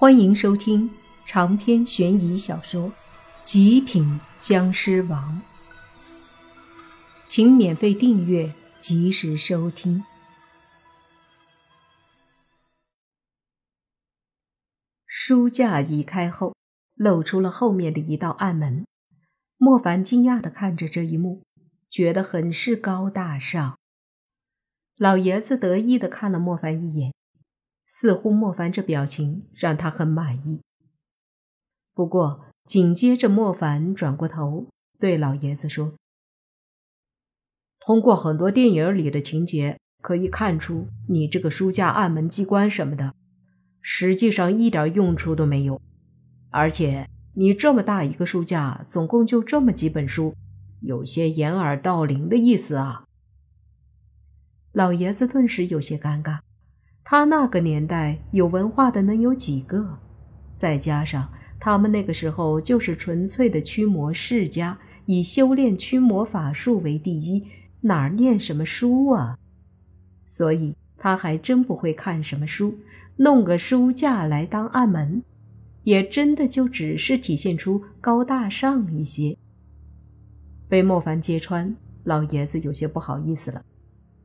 欢迎收听长篇悬疑小说《极品僵尸王》，请免费订阅，及时收听。书架移开后，露出了后面的一道暗门。莫凡惊讶的看着这一幕，觉得很是高大上。老爷子得意的看了莫凡一眼。似乎莫凡这表情让他很满意。不过紧接着，莫凡转过头对老爷子说：“通过很多电影里的情节可以看出，你这个书架暗门机关什么的，实际上一点用处都没有。而且你这么大一个书架，总共就这么几本书，有些掩耳盗铃的意思啊。”老爷子顿时有些尴尬。他那个年代有文化的能有几个？再加上他们那个时候就是纯粹的驱魔世家，以修炼驱魔法术为第一，哪儿念什么书啊？所以他还真不会看什么书，弄个书架来当暗门，也真的就只是体现出高大上一些。被莫凡揭穿，老爷子有些不好意思了。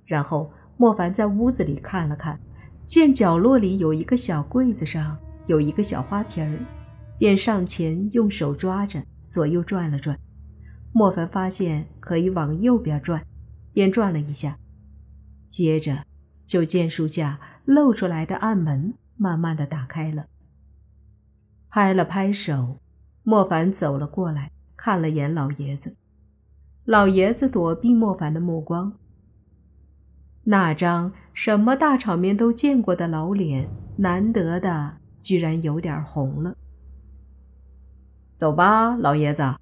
然后莫凡在屋子里看了看。见角落里有一个小柜子，上有一个小花瓶儿，便上前用手抓着，左右转了转。莫凡发现可以往右边转，便转了一下，接着就见书架露出来的暗门慢慢的打开了。拍了拍手，莫凡走了过来，看了眼老爷子。老爷子躲避莫凡的目光。那张什么大场面都见过的老脸，难得的居然有点红了。走吧，老爷子。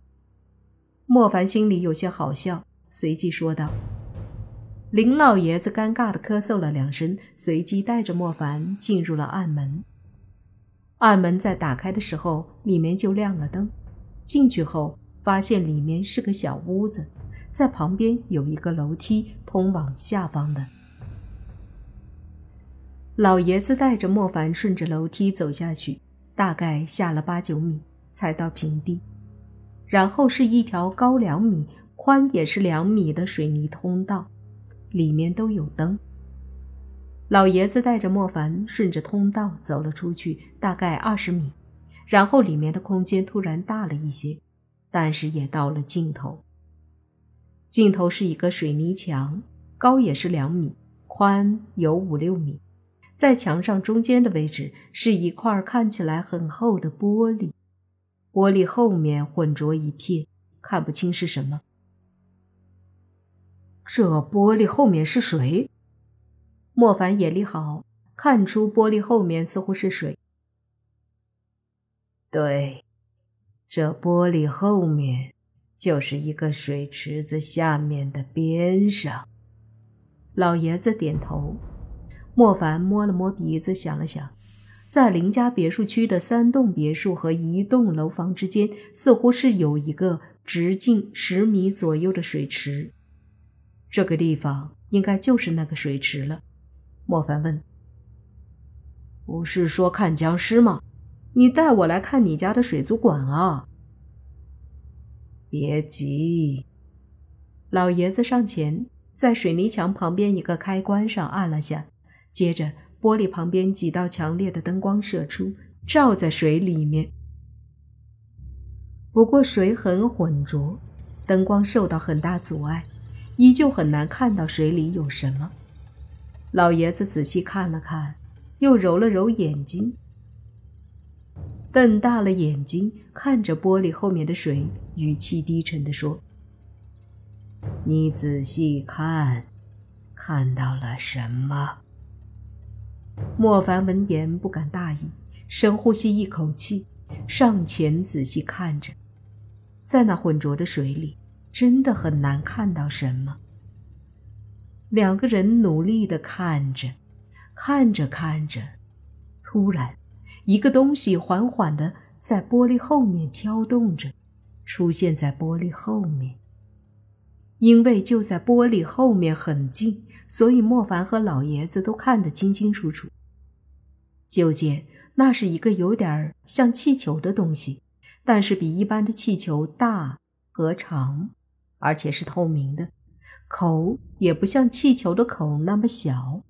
莫凡心里有些好笑，随即说道。林老爷子尴尬的咳嗽了两声，随即带着莫凡进入了暗门。暗门在打开的时候，里面就亮了灯。进去后，发现里面是个小屋子。在旁边有一个楼梯通往下方的。老爷子带着莫凡顺着楼梯走下去，大概下了八九米才到平地，然后是一条高两米、宽也是两米的水泥通道，里面都有灯。老爷子带着莫凡顺着通道走了出去，大概二十米，然后里面的空间突然大了一些，但是也到了尽头。尽头是一个水泥墙，高也是两米，宽有五六米。在墙上中间的位置是一块看起来很厚的玻璃，玻璃后面混浊一片，看不清是什么。这玻璃后面是水？莫凡眼力好，看出玻璃后面似乎是水。对，这玻璃后面。就是一个水池子下面的边上，老爷子点头。莫凡摸了摸鼻子，想了想，在林家别墅区的三栋别墅和一栋楼房之间，似乎是有一个直径十米左右的水池。这个地方应该就是那个水池了。莫凡问：“不是说看僵尸吗？你带我来看你家的水族馆啊？”别急，老爷子上前，在水泥墙旁边一个开关上按了下，接着玻璃旁边几道强烈的灯光射出，照在水里面。不过水很浑浊，灯光受到很大阻碍，依旧很难看到水里有什么。老爷子仔细看了看，又揉了揉眼睛。瞪大了眼睛看着玻璃后面的水，语气低沉地说：“你仔细看，看到了什么？”莫凡闻言不敢大意，深呼吸一口气，上前仔细看着，在那浑浊的水里，真的很难看到什么。两个人努力的看着，看着看着，突然。一个东西缓缓地在玻璃后面飘动着，出现在玻璃后面。因为就在玻璃后面很近，所以莫凡和老爷子都看得清清楚楚。就见那是一个有点像气球的东西，但是比一般的气球大和长，而且是透明的，口也不像气球的口那么小。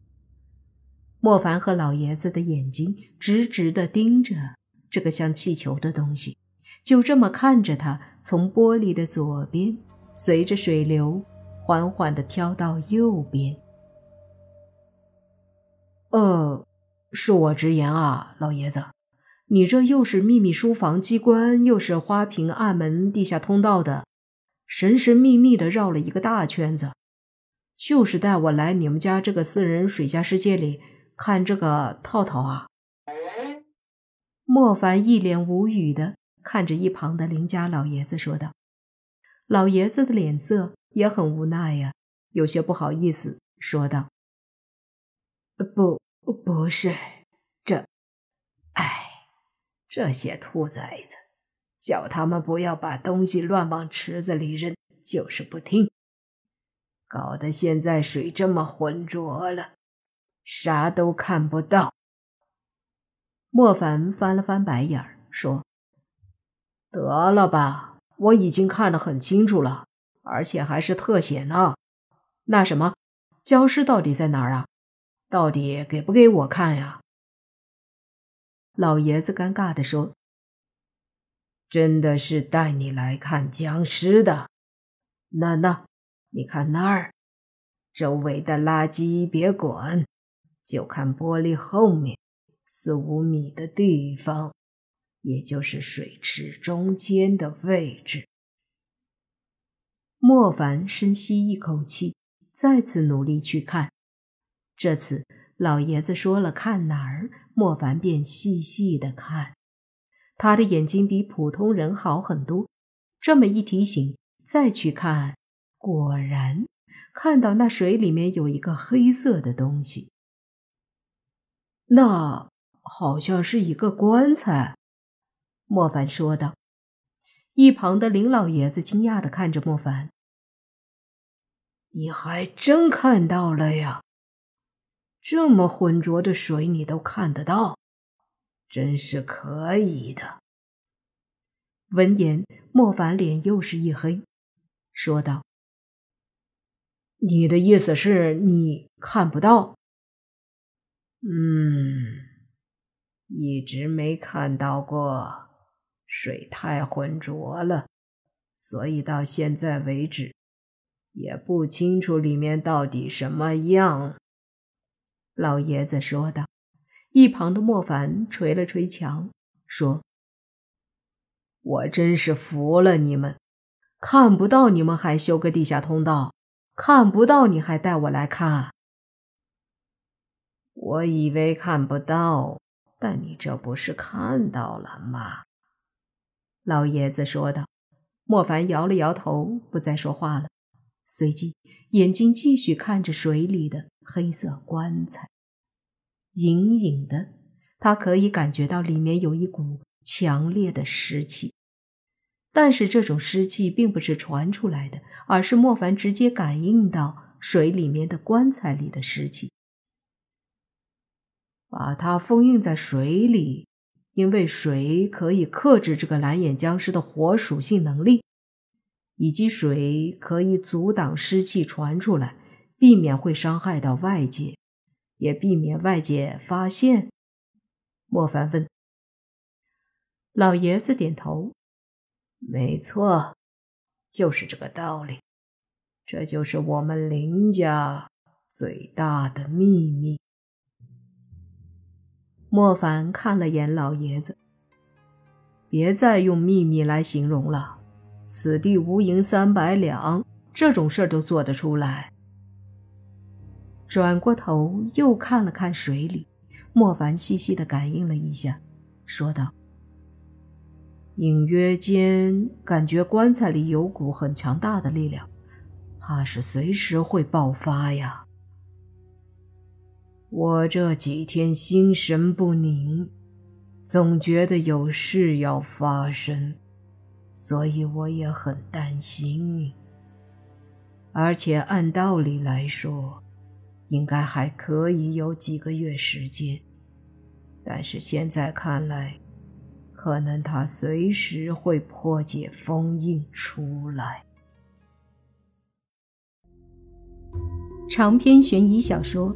莫凡和老爷子的眼睛直直地盯着这个像气球的东西，就这么看着它从玻璃的左边，随着水流缓缓地飘到右边。呃，恕我直言啊，老爷子，你这又是秘密书房机关，又是花瓶暗门地下通道的，神神秘秘的绕了一个大圈子，就是带我来你们家这个私人水下世界里。看这个套套啊！莫凡一脸无语的看着一旁的林家老爷子说道。老爷子的脸色也很无奈呀，有些不好意思说道：“不，不是这……哎，这些兔崽子，叫他们不要把东西乱往池子里扔，就是不听，搞得现在水这么浑浊了。”啥都看不到。莫凡翻了翻白眼儿，说：“得了吧，我已经看得很清楚了，而且还是特写呢。那什么，僵尸到底在哪儿啊？到底给不给我看呀？”老爷子尴尬的说：“真的是带你来看僵尸的。那那，你看那儿，周围的垃圾别管。”就看玻璃后面四五米的地方，也就是水池中间的位置。莫凡深吸一口气，再次努力去看。这次老爷子说了看哪儿，莫凡便细细的看。他的眼睛比普通人好很多。这么一提醒，再去看，果然看到那水里面有一个黑色的东西。那好像是一个棺材，莫凡说道。一旁的林老爷子惊讶的看着莫凡：“你还真看到了呀？这么浑浊的水你都看得到，真是可以的。”闻言，莫凡脸又是一黑，说道：“你的意思是你看不到？”嗯，一直没看到过，水太浑浊了，所以到现在为止也不清楚里面到底什么样。老爷子说道。一旁的莫凡捶了捶墙，说：“我真是服了你们，看不到你们还修个地下通道，看不到你还带我来看。”我以为看不到，但你这不是看到了吗？老爷子说道。莫凡摇了摇头，不再说话了，随即眼睛继续看着水里的黑色棺材。隐隐的，他可以感觉到里面有一股强烈的湿气，但是这种湿气并不是传出来的，而是莫凡直接感应到水里面的棺材里的湿气。把它封印在水里，因为水可以克制这个蓝眼僵尸的火属性能力，以及水可以阻挡湿气传出来，避免会伤害到外界，也避免外界发现。莫凡问：“老爷子点头，没错，就是这个道理。这就是我们林家最大的秘密。”莫凡看了眼老爷子，别再用秘密来形容了。此地无银三百两，这种事儿都做得出来。转过头又看了看水里，莫凡细细的感应了一下，说道：“隐约间感觉棺材里有股很强大的力量，怕是随时会爆发呀。”我这几天心神不宁，总觉得有事要发生，所以我也很担心。而且按道理来说，应该还可以有几个月时间，但是现在看来，可能他随时会破解封印出来。长篇悬疑小说《